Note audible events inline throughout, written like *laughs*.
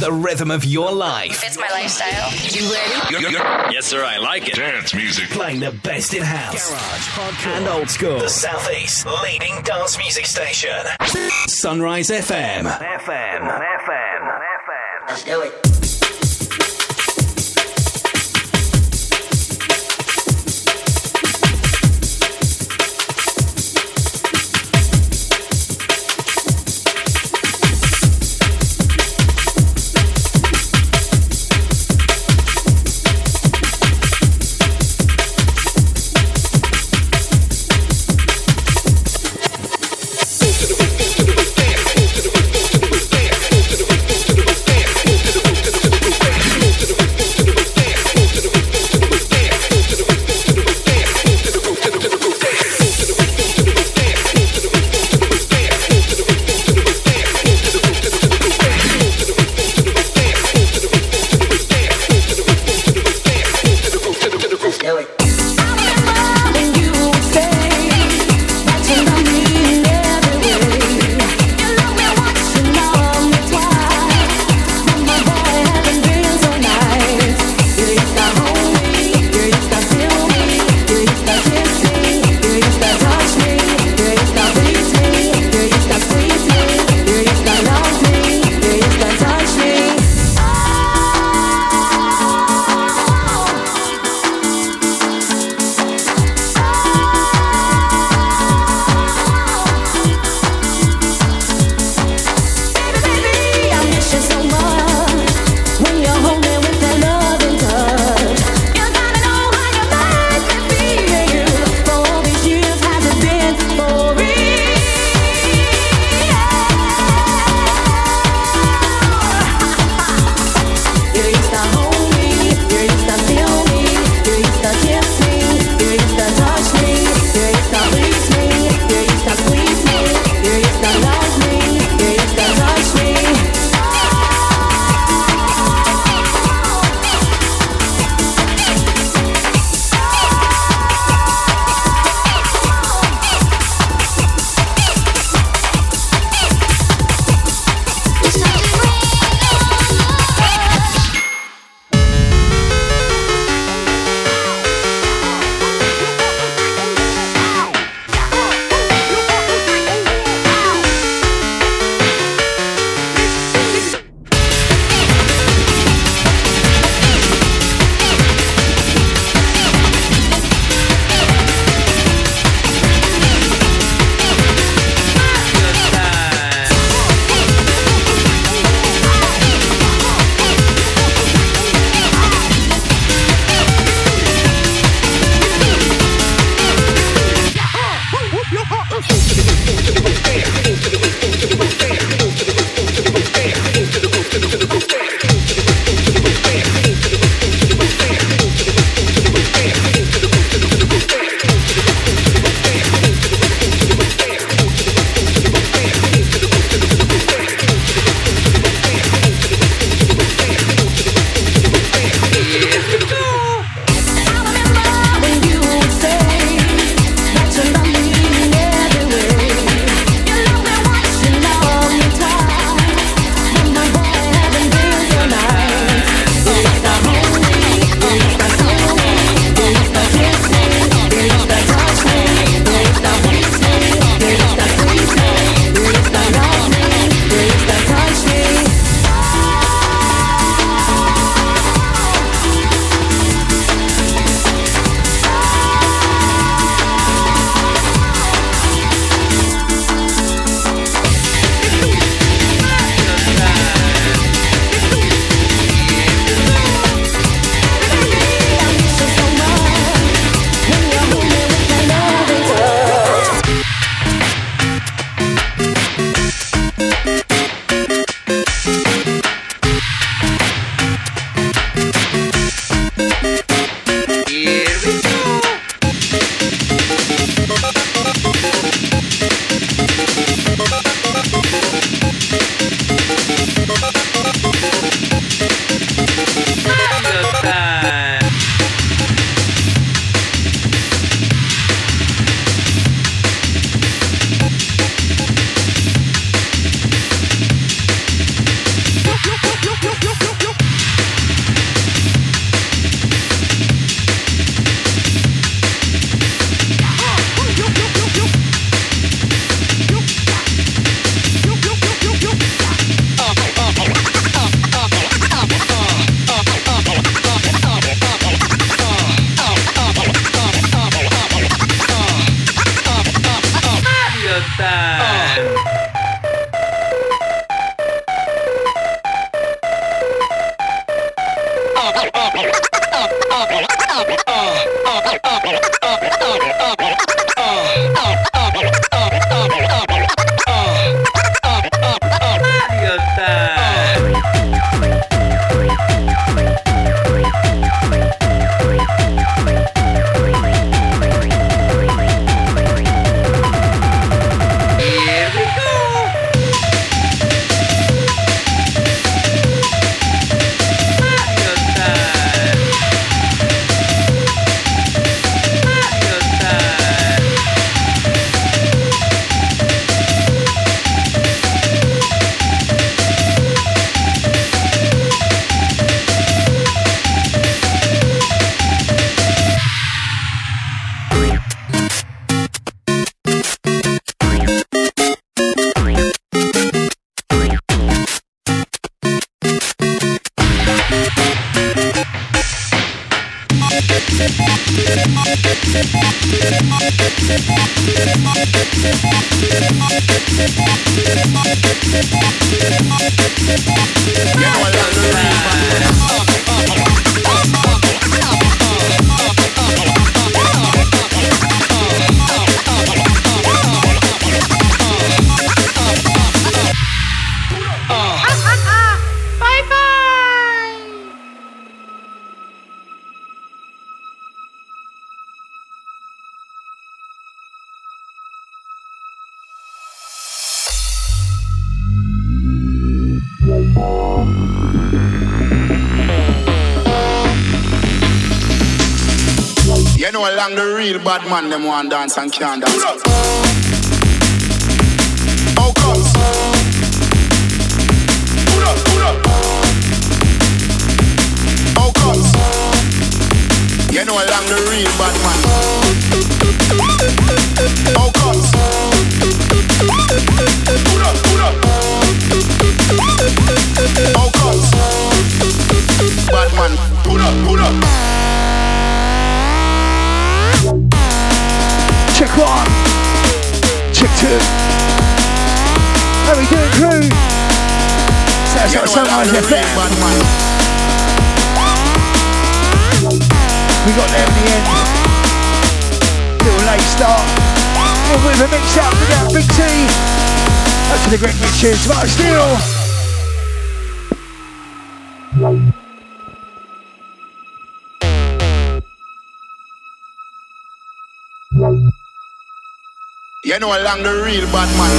The rhythm of your life. It's my lifestyle. You ready? Yes, sir, I like it. Dance music. Playing the best in house, garage, hardcore, and old school. The Southeast leading dance music station. Sunrise FM. FM. FM. FM. Let's do it. Them want dance and can't dance. How comes? Put up, put up. How comes? You know along the real bad man. How comes? Put up, put up. How comes? Bad man. Put up, put up. Check one. Check two. How we doing, crew? Sounds like Sunrise FM. We got there in the end. Little late start. A bit of a mix up. We got Big T. Up to the great mixtures. But still. You know along the real bad man.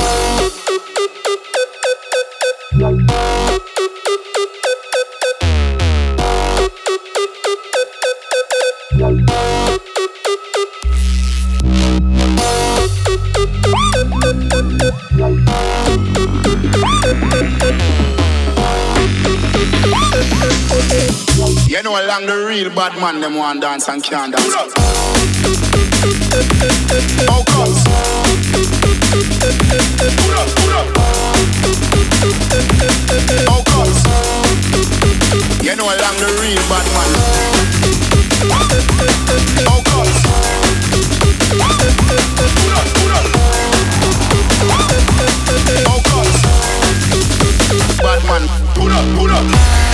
You know along the real bad man, them want dance and can't dance. How comes? Put up, put up.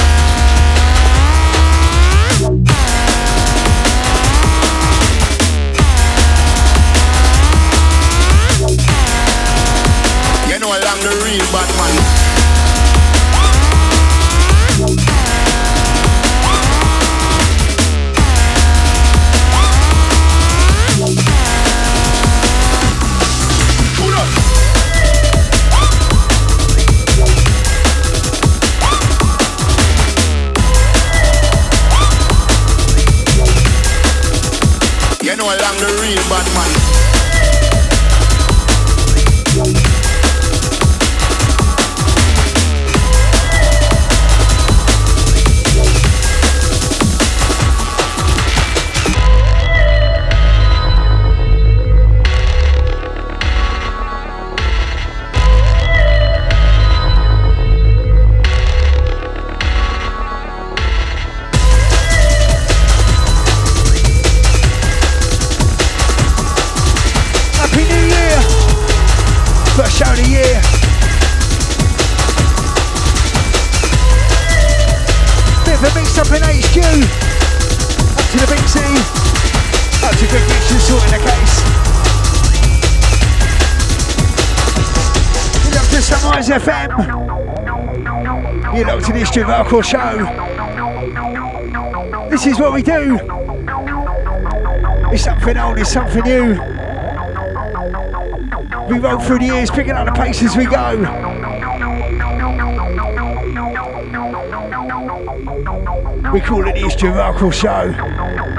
Know along the real bad man. How comes? show. This is what we do. It's something old, it's something new. We roll through the years, picking up the pace as we go. We call it the East Jericho Show.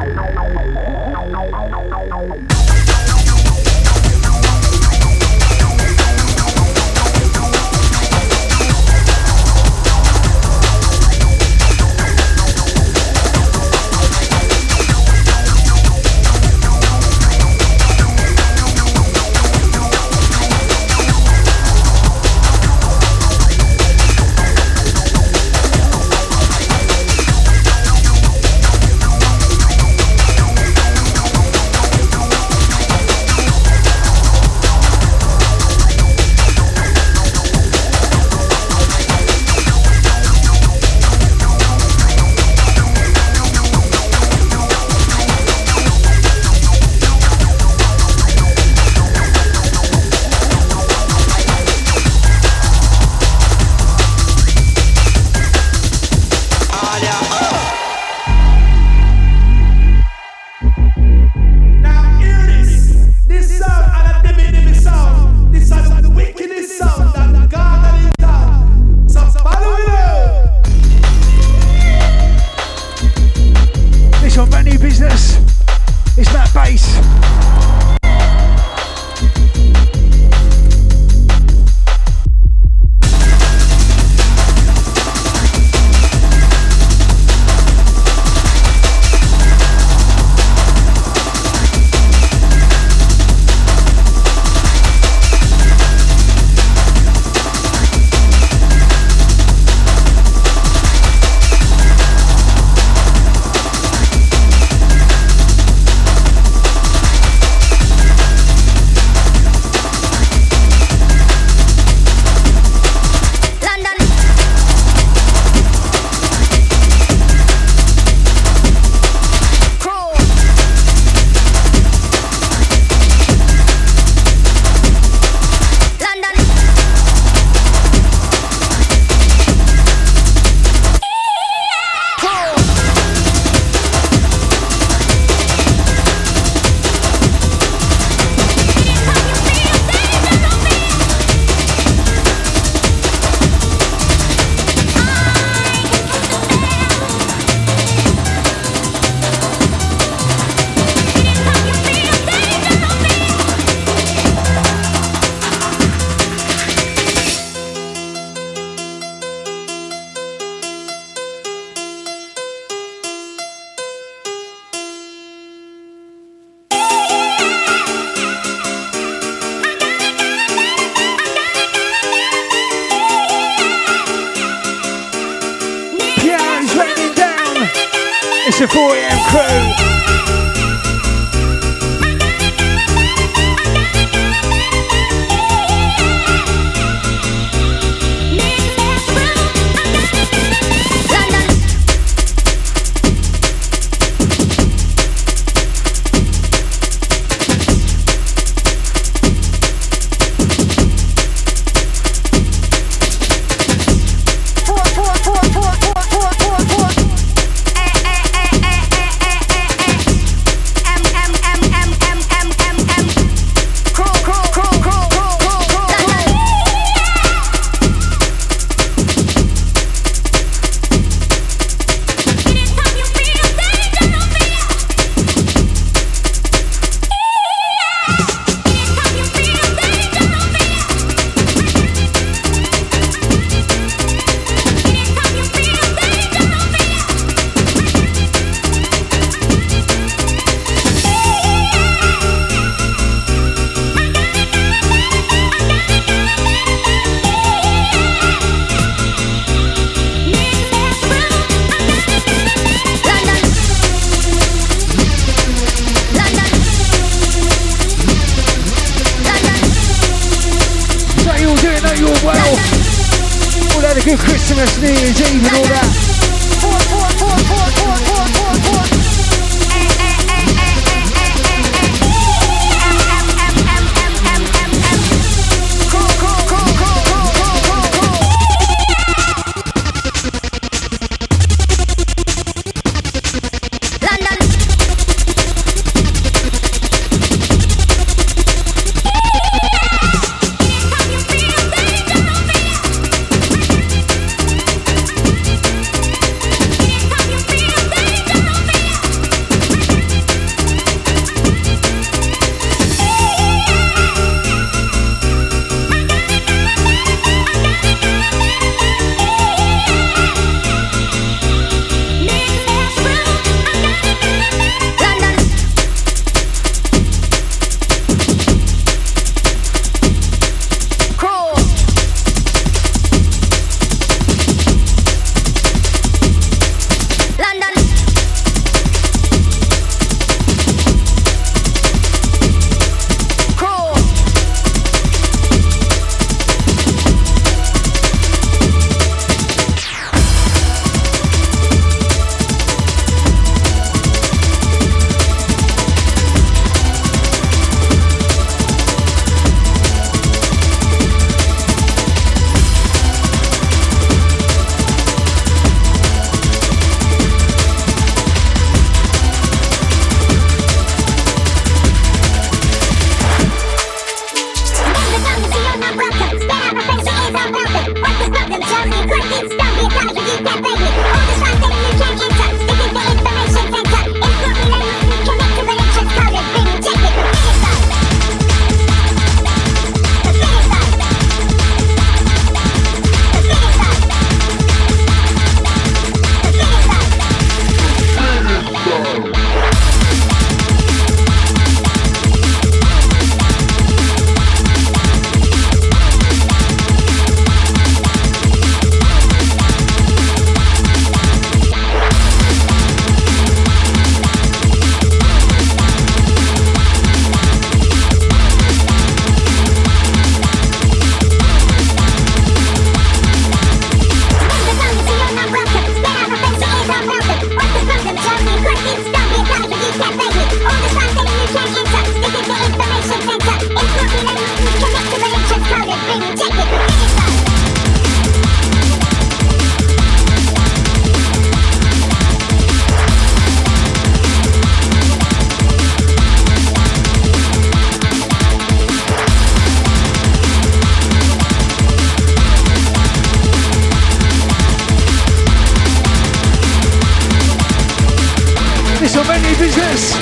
many business.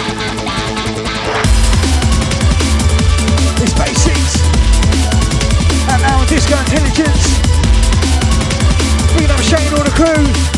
It's basics. And our disco intelligence. Bringing up Shane all the crew.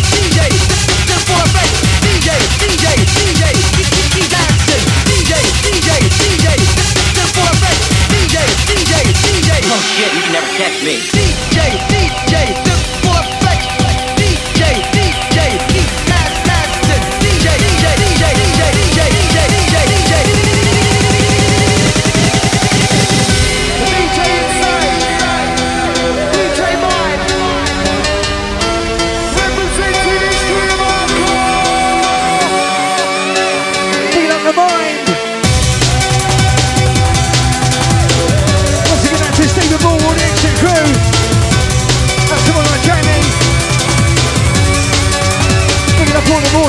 shit, you can never catch me. DJ, DJ,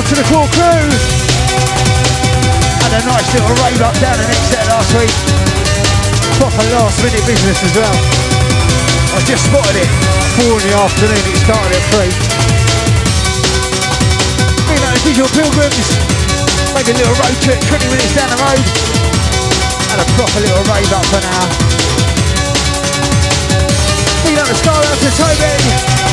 out to the core crew. had a nice little rave up down the next set last week. Proper last minute business as well. I just spotted it. Four in the afternoon, it started at three. You know, the usual pilgrims. make a little road trip, 20 minutes down the road. Had a proper little rave up for now. You know, the sky out to Tobin.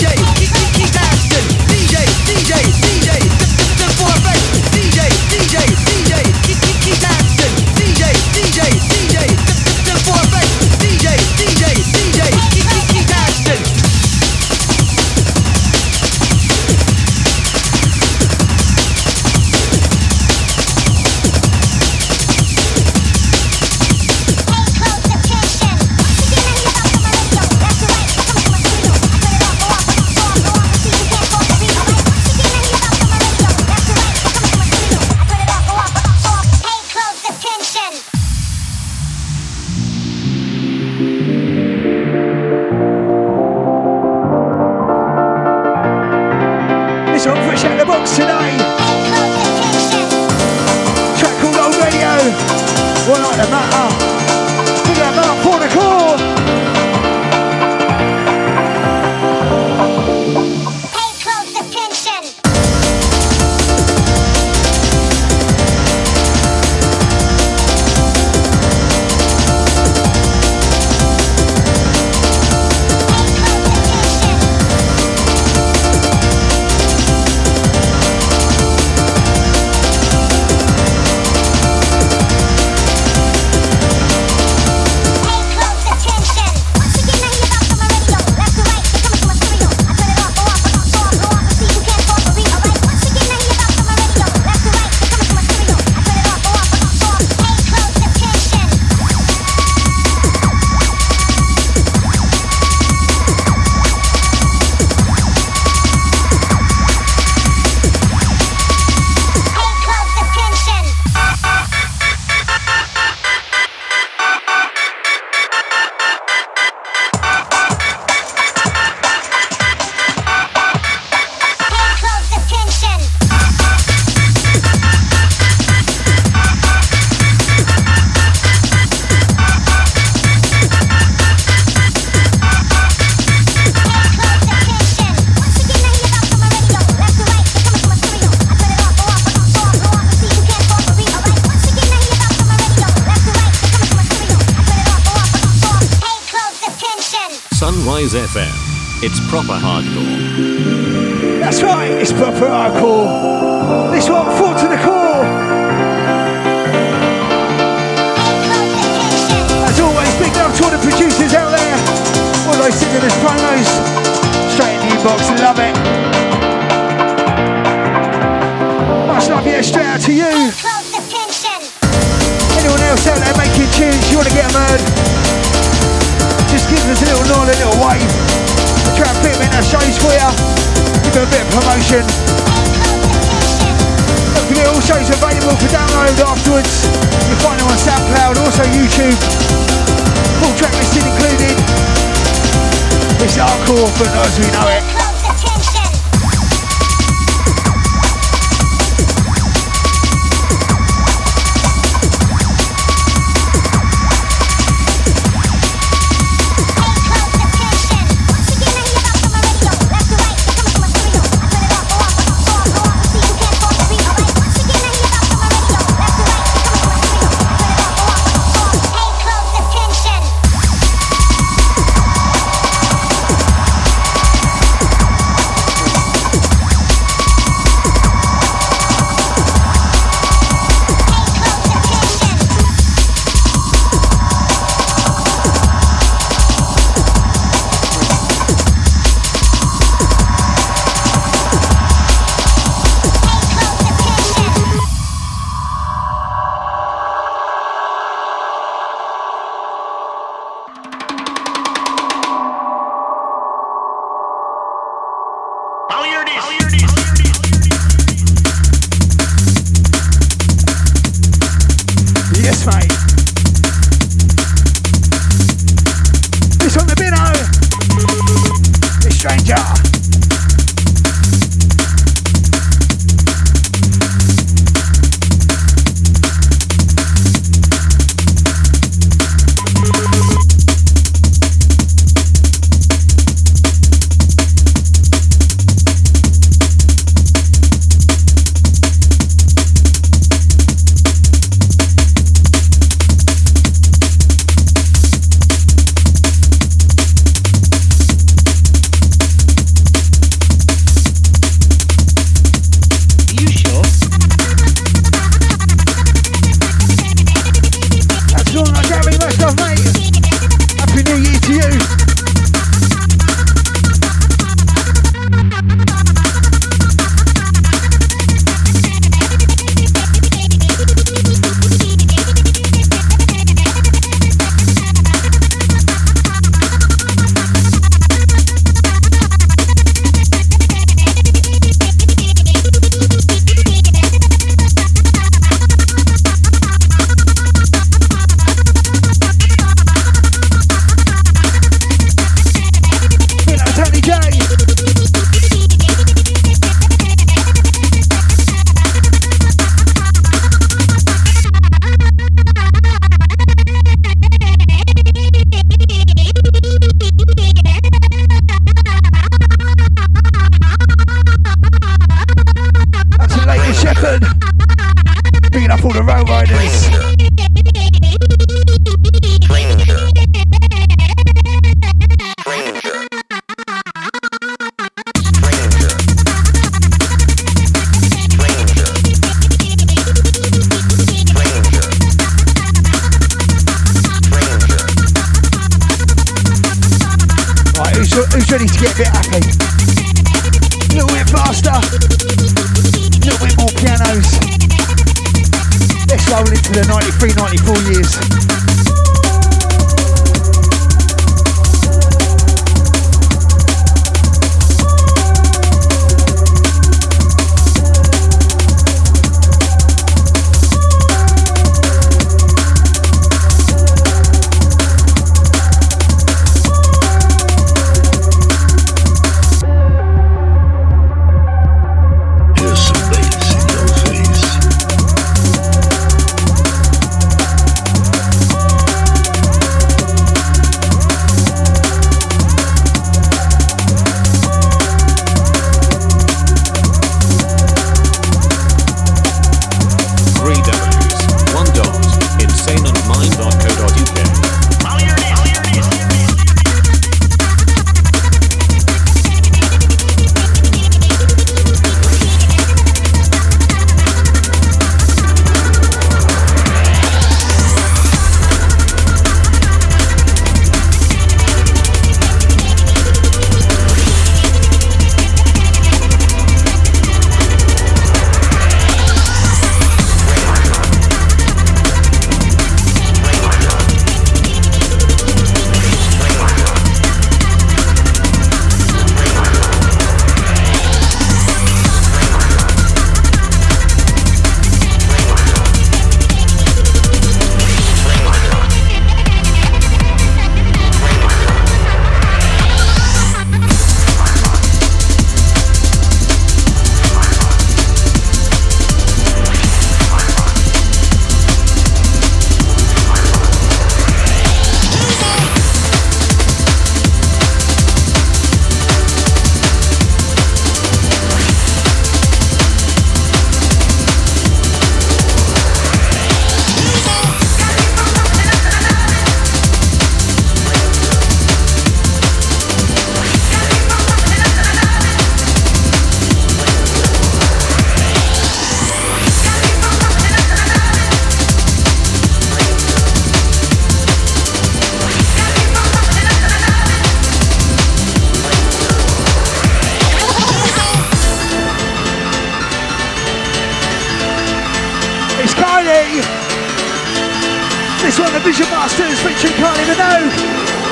This one, of the Vision Masters featuring Kylie Minogue.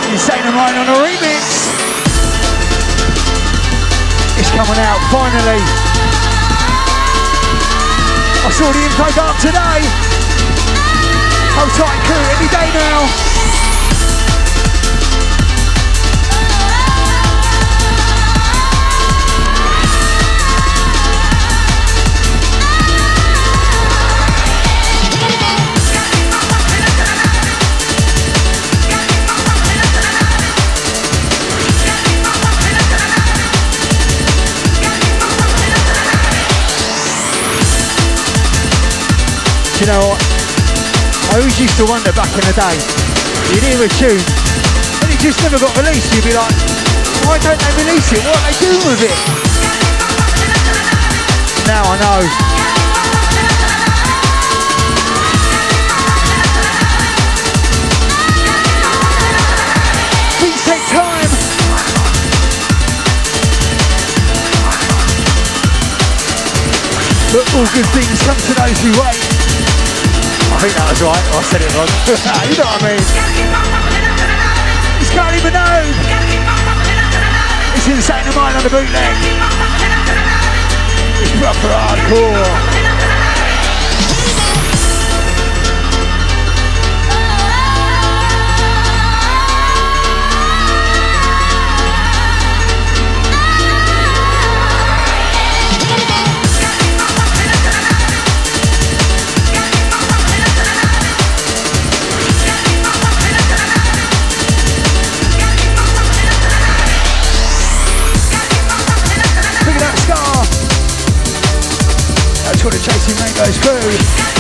Insane & Mind on a remix. It's coming out, finally. I saw the info go today. Hold tight, crew, any day now. You know what? I always used to wonder back in the day, you'd hear a tune and it just never got released. You'd be like, why don't they release it? What are they doing with it? Now I know. Take time. But all good things come to those who wait. I think that was right. I said it wrong. *laughs* Ah, you know what I mean? It's Kylie Minogue. It's Insane & Mind on the bootleg. It's proper hardcore. Chasing rainbows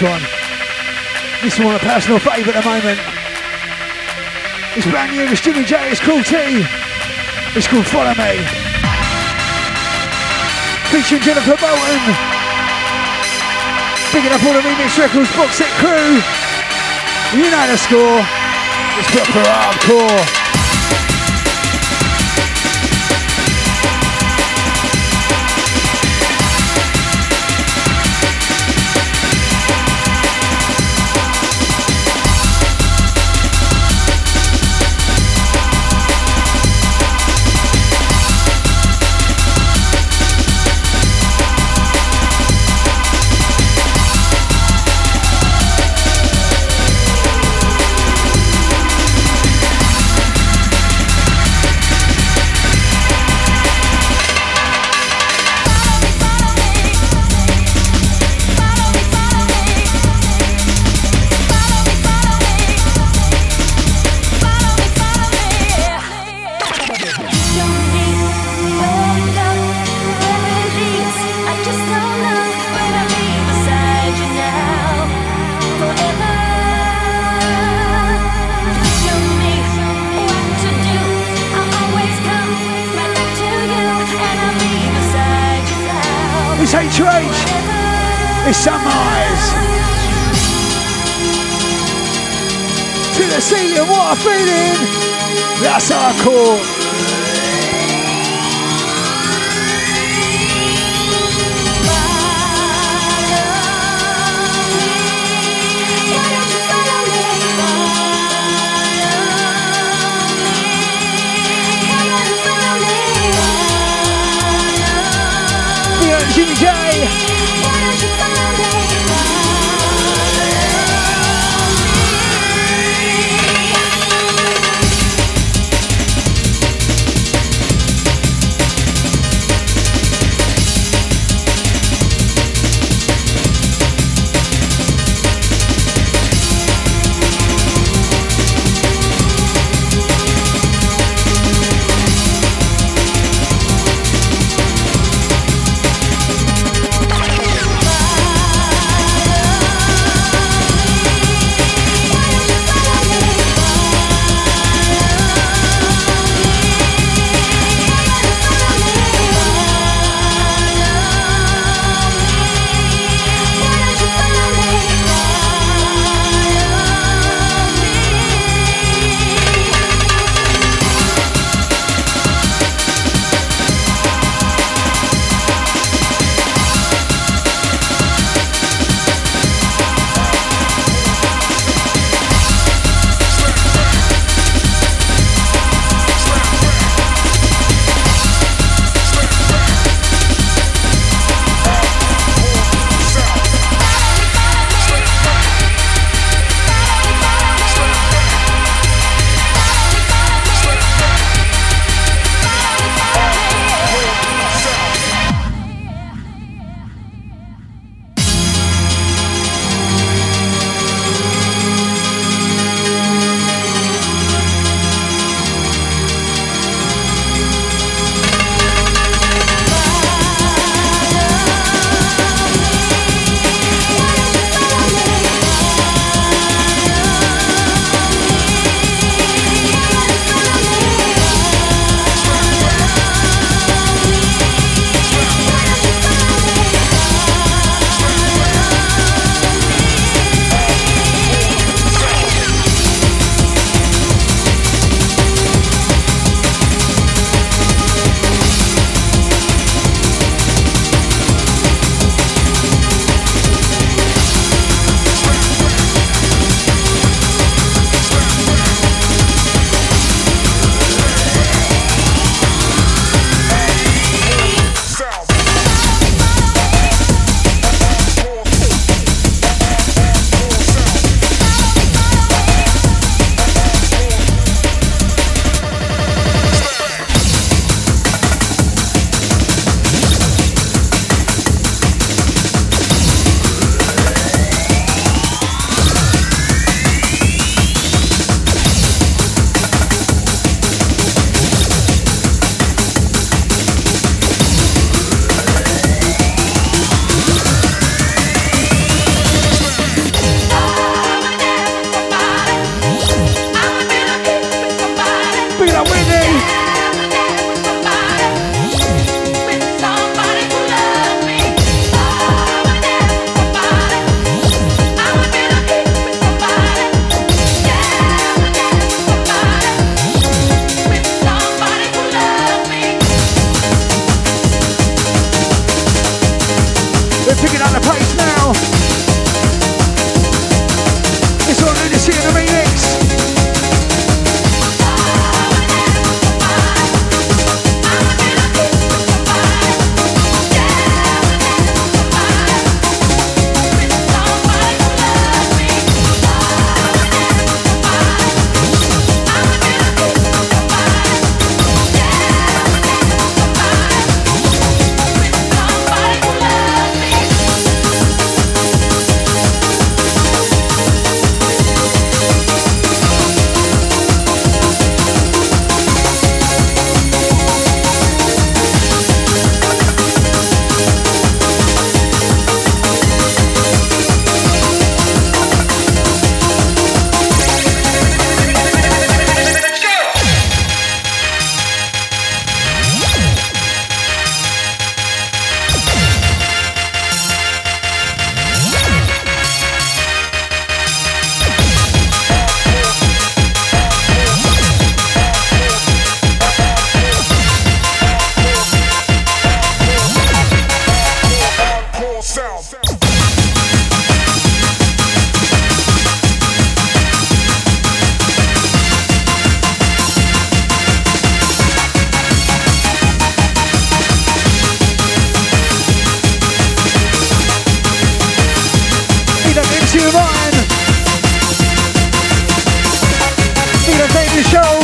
This one. This one a personal favourite at the moment. It's brand new, it's Jimmy J, it's called T. It's called Follow Me. Featuring Jennifer Bolton. Picking up all the Remix Records box set crew. You know the score. It's proper hardcore. A David Show.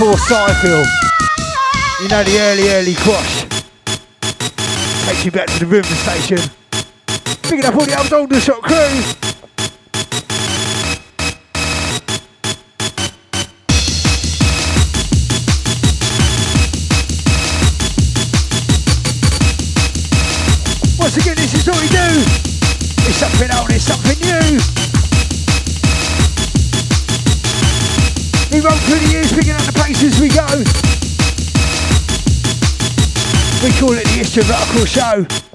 For Cyfield. You know the early, early crush. Takes you back to the river station. Picking up all the old older shot crew. Christian Ruckle Show.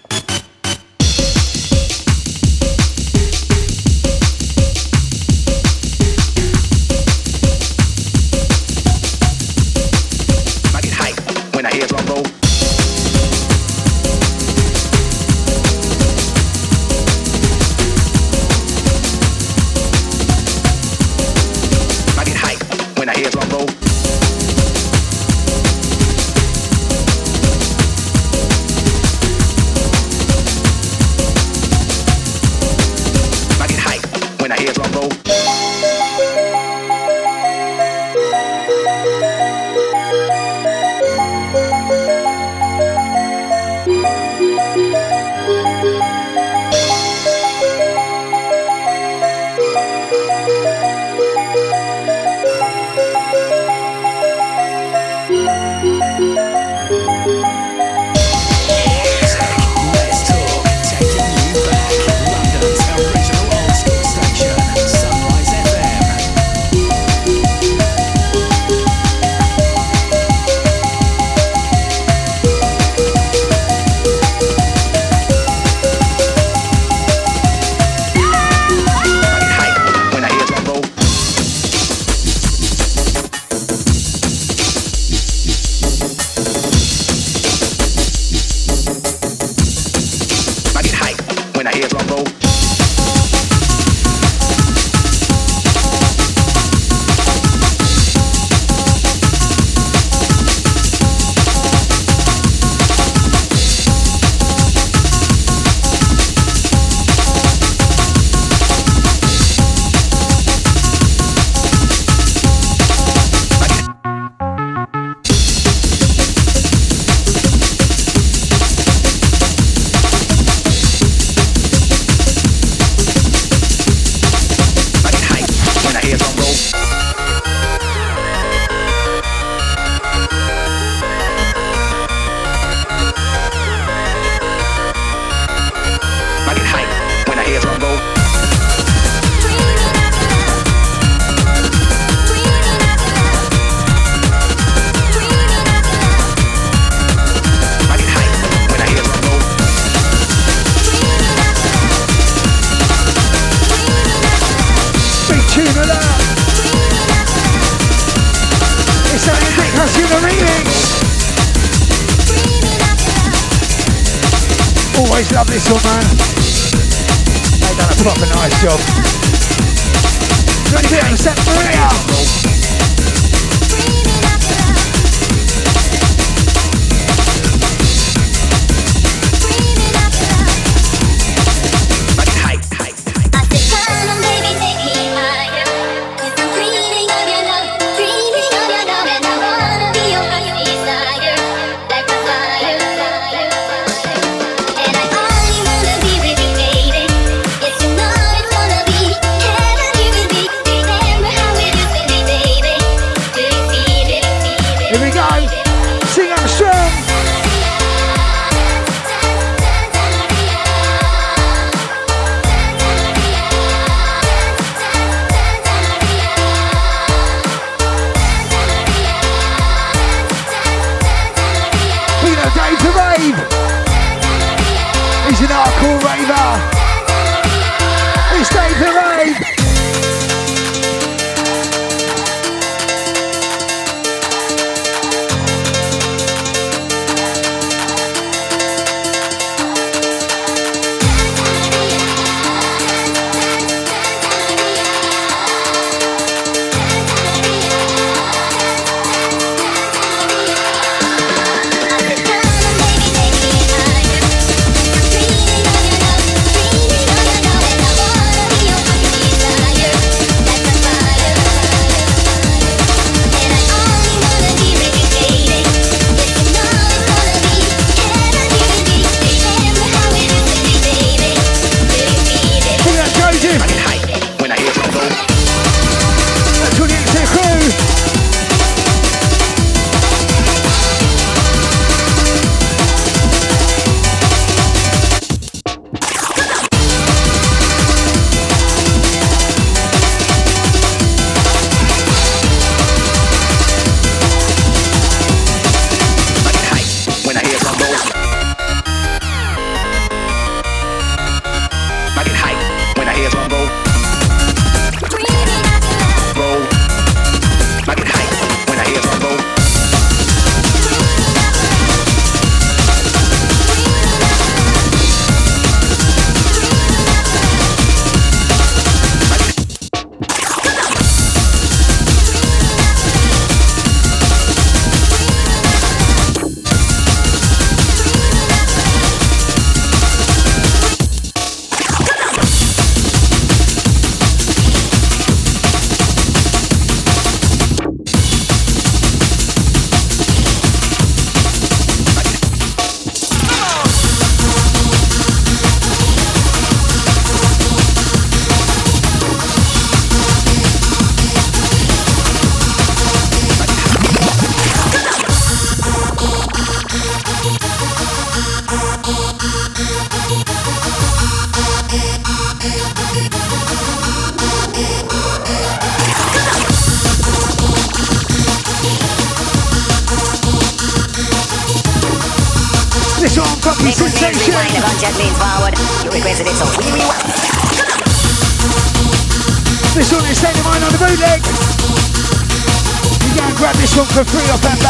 For free off that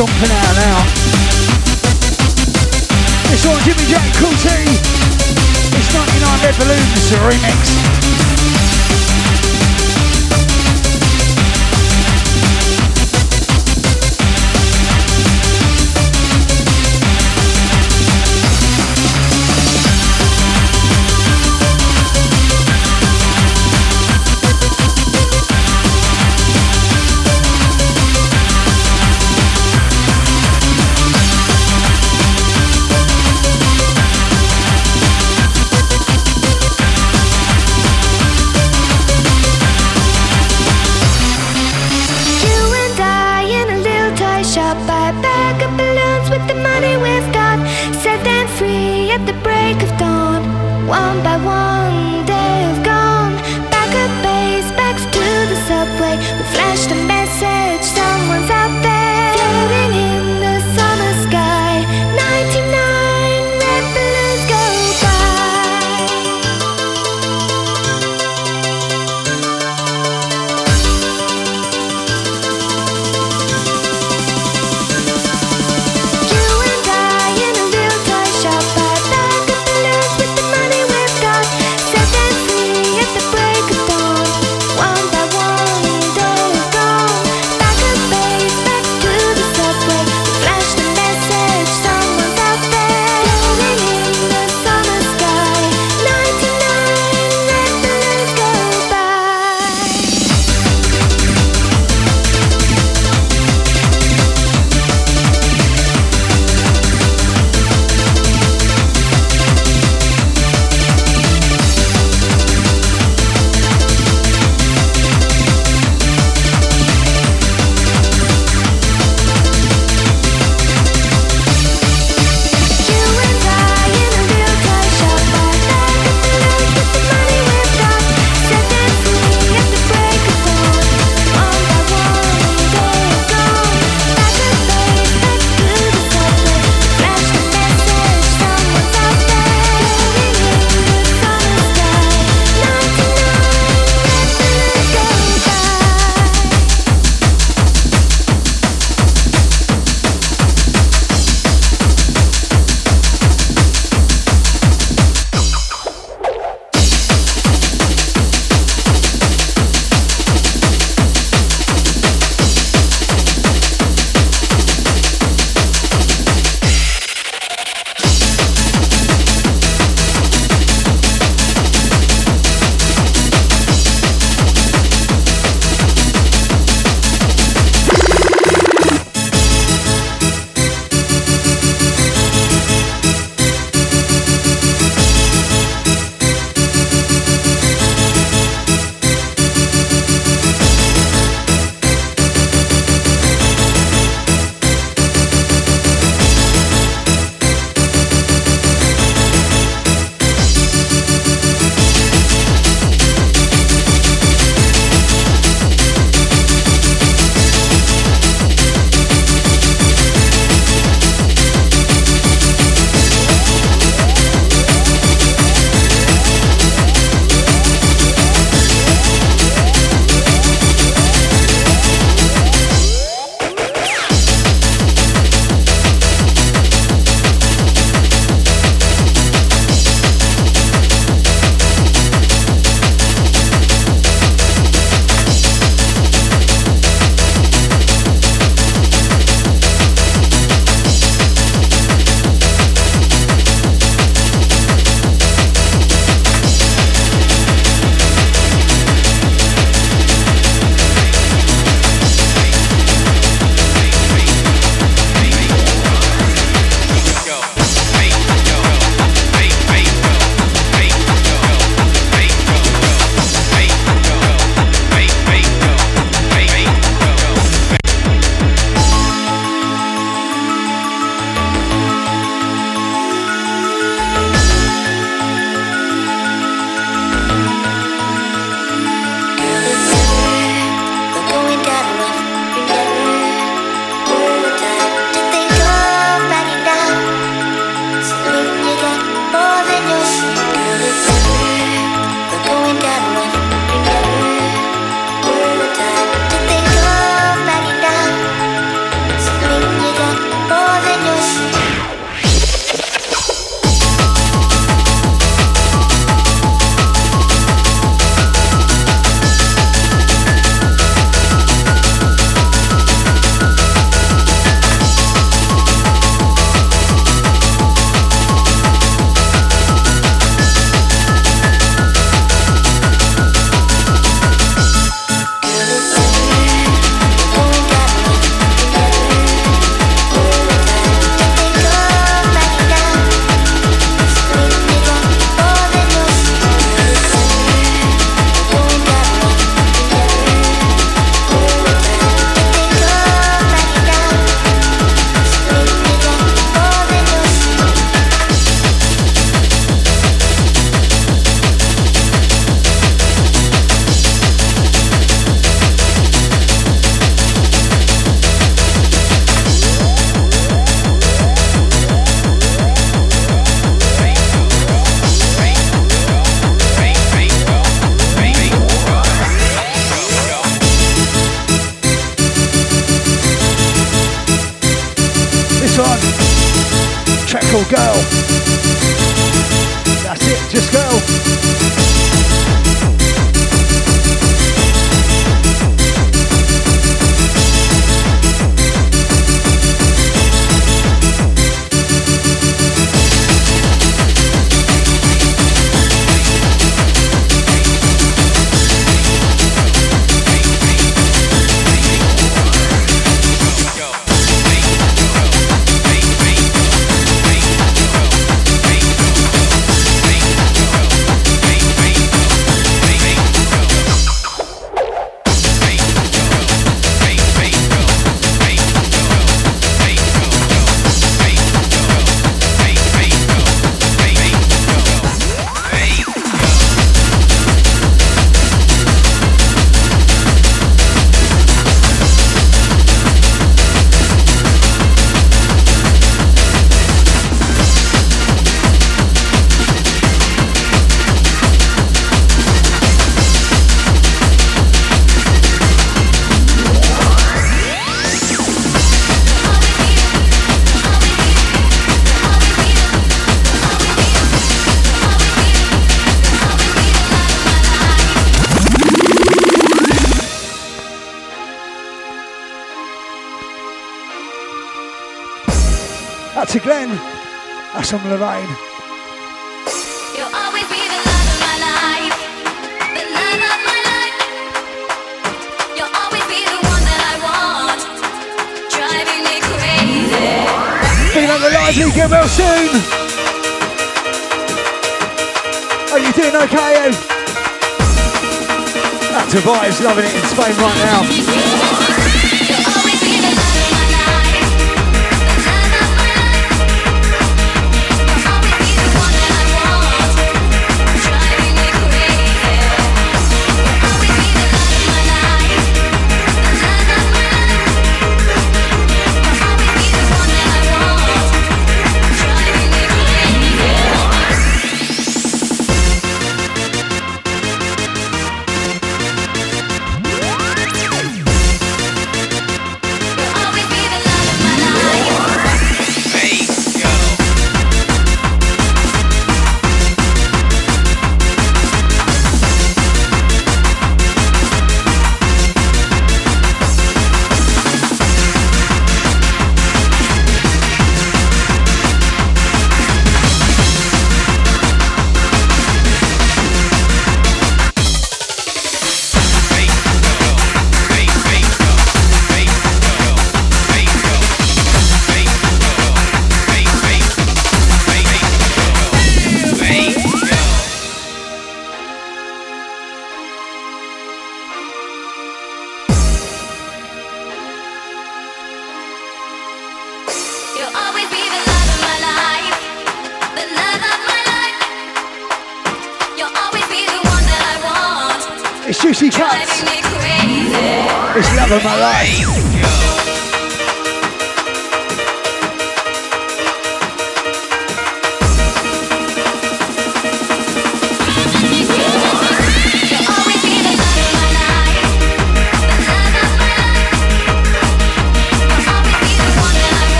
officially in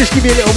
and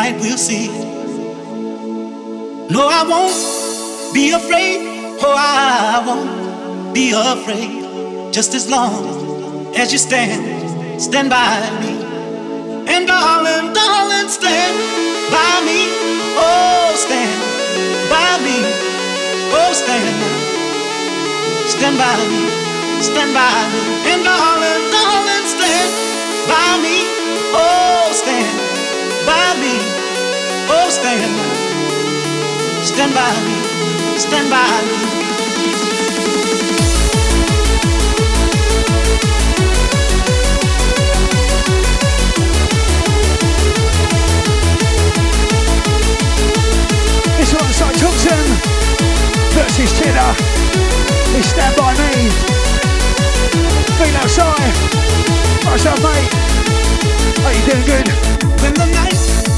light we'll see. No, I won't be afraid. Oh, I won't be afraid. Just as long as you stand, stand by me. And darling, darling, stand by me. Oh, stand by me. Oh, stand, stand by me. Stand by me. And darling, darling, stand by me. Oh, stand by me. Oh, stand, stand by me. Stand by me. This one's like Thompson versus Cheddar. It's Stand By Me. Been outside. Up, mate? Are you doing good? When the night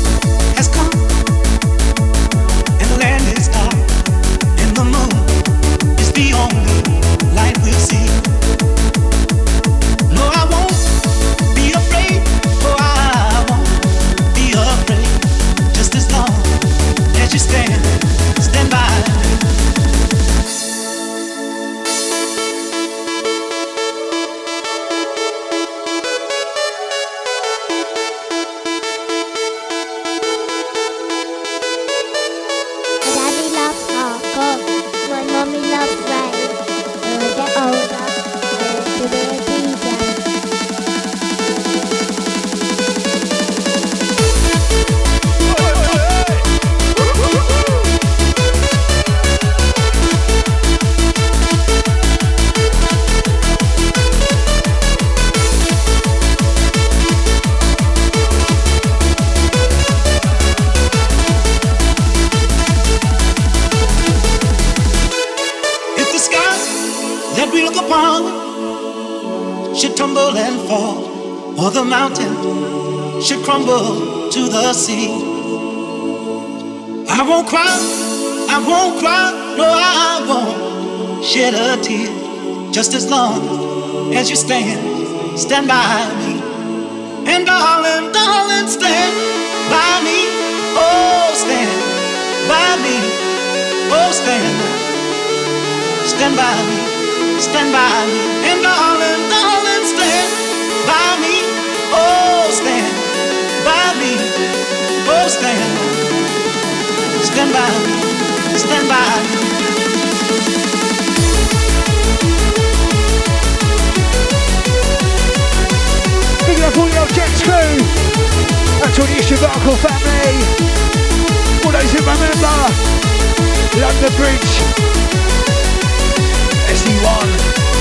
family. All those who remember London Bridge. SE1.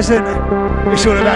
Present. It's all about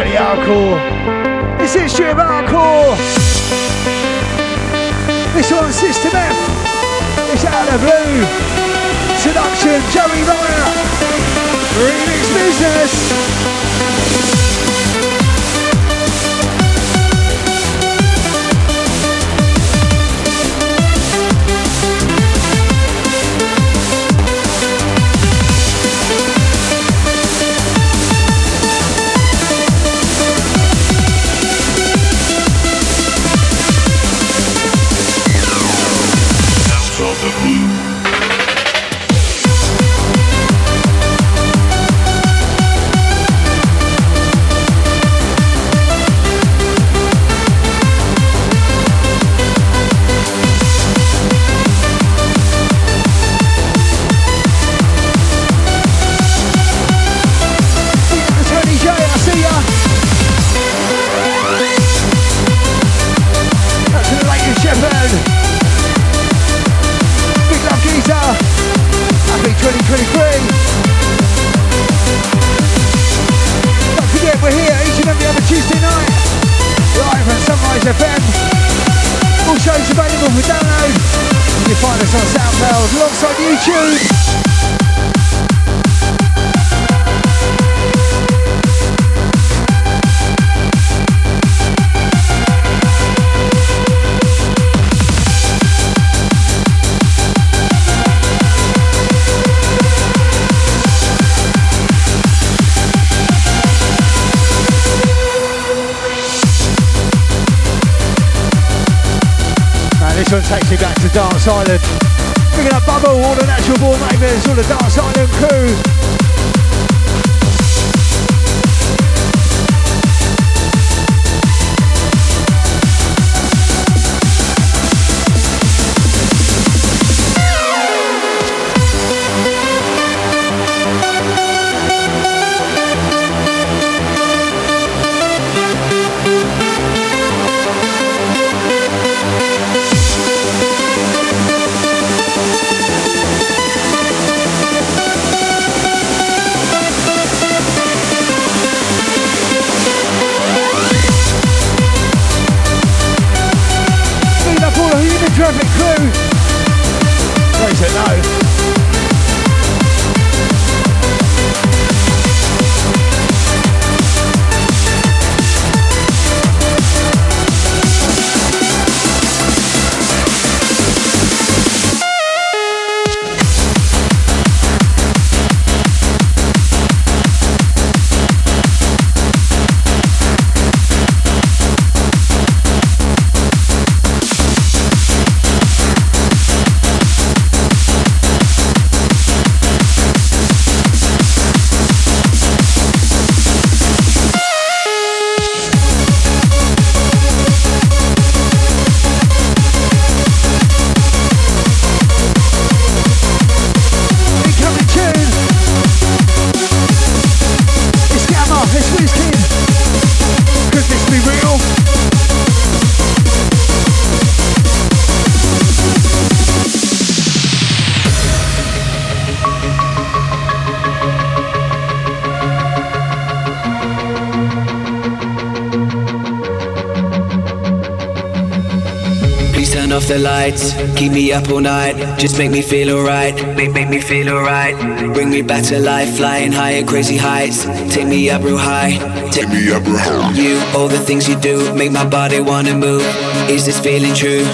up all night. Just make me feel alright, make, make me feel alright. Bring me back to life, flying high at crazy heights. Take me up real high, take me up real high. You, all the things you do, make my body wanna move. Is this feeling true?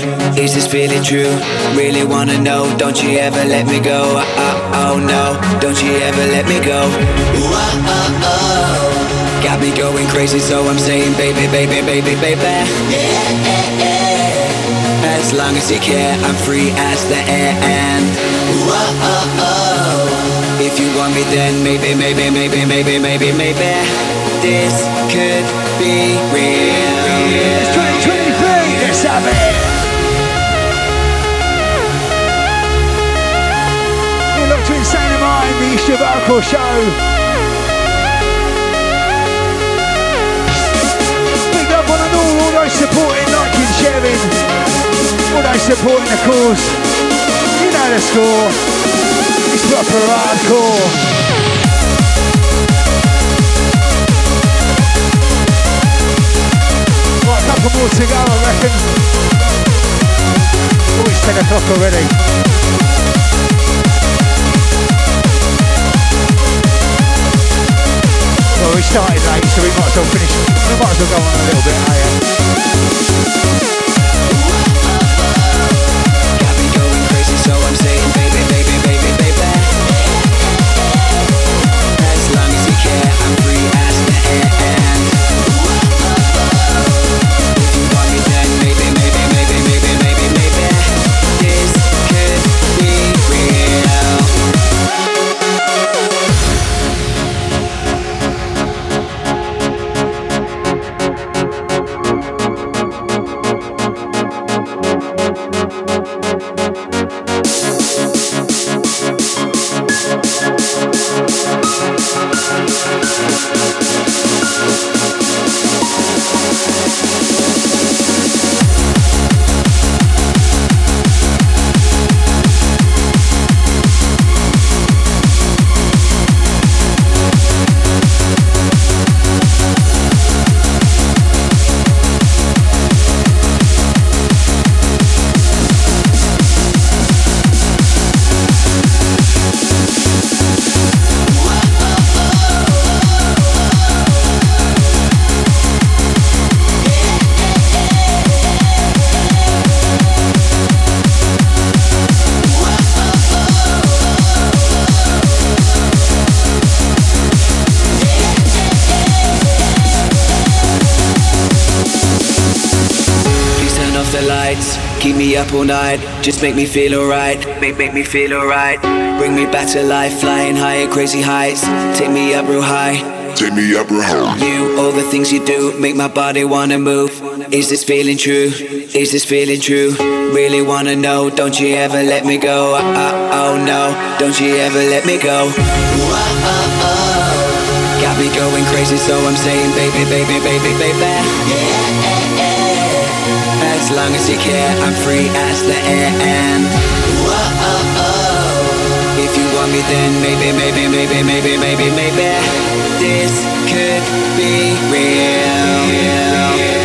Is this feeling true? Really wanna know, don't you ever let me go. Oh, oh, oh no, don't you ever let me go. Ooh, oh, oh. Got me going crazy, so I'm saying, baby, baby, baby, baby. Yeah yeah. As long as you care, I'm free as the air and whoa, If you want me then maybe, maybe, maybe, maybe, maybe, maybe This could be real It's 2023, let's have it. You're to Insane Mind, the Easter Show. Supporting, liking, sharing, all those supporting the cause. You know the score. It's proper hardcore. Couple more to go, I reckon. Oh, it's 10 o'clock already. Well, we started late, so we might as well finish. We might as well go on a little bit, eh? All night. Just make me feel alright. Make, make me feel alright. Bring me back to life. Flying high at crazy heights. Take me up real high. Take me up real high. You, all the things you do, make my body wanna move. Is this feeling true? Is this feeling true? Really wanna know? Don't you ever let me go? Uh, uh, oh no, don't you ever let me go? Got me going crazy, so I'm saying, baby, baby, baby, baby. As long as you care, I'm free as the air. And if you want me, then maybe, maybe, maybe, maybe, maybe, maybe this could be real. Got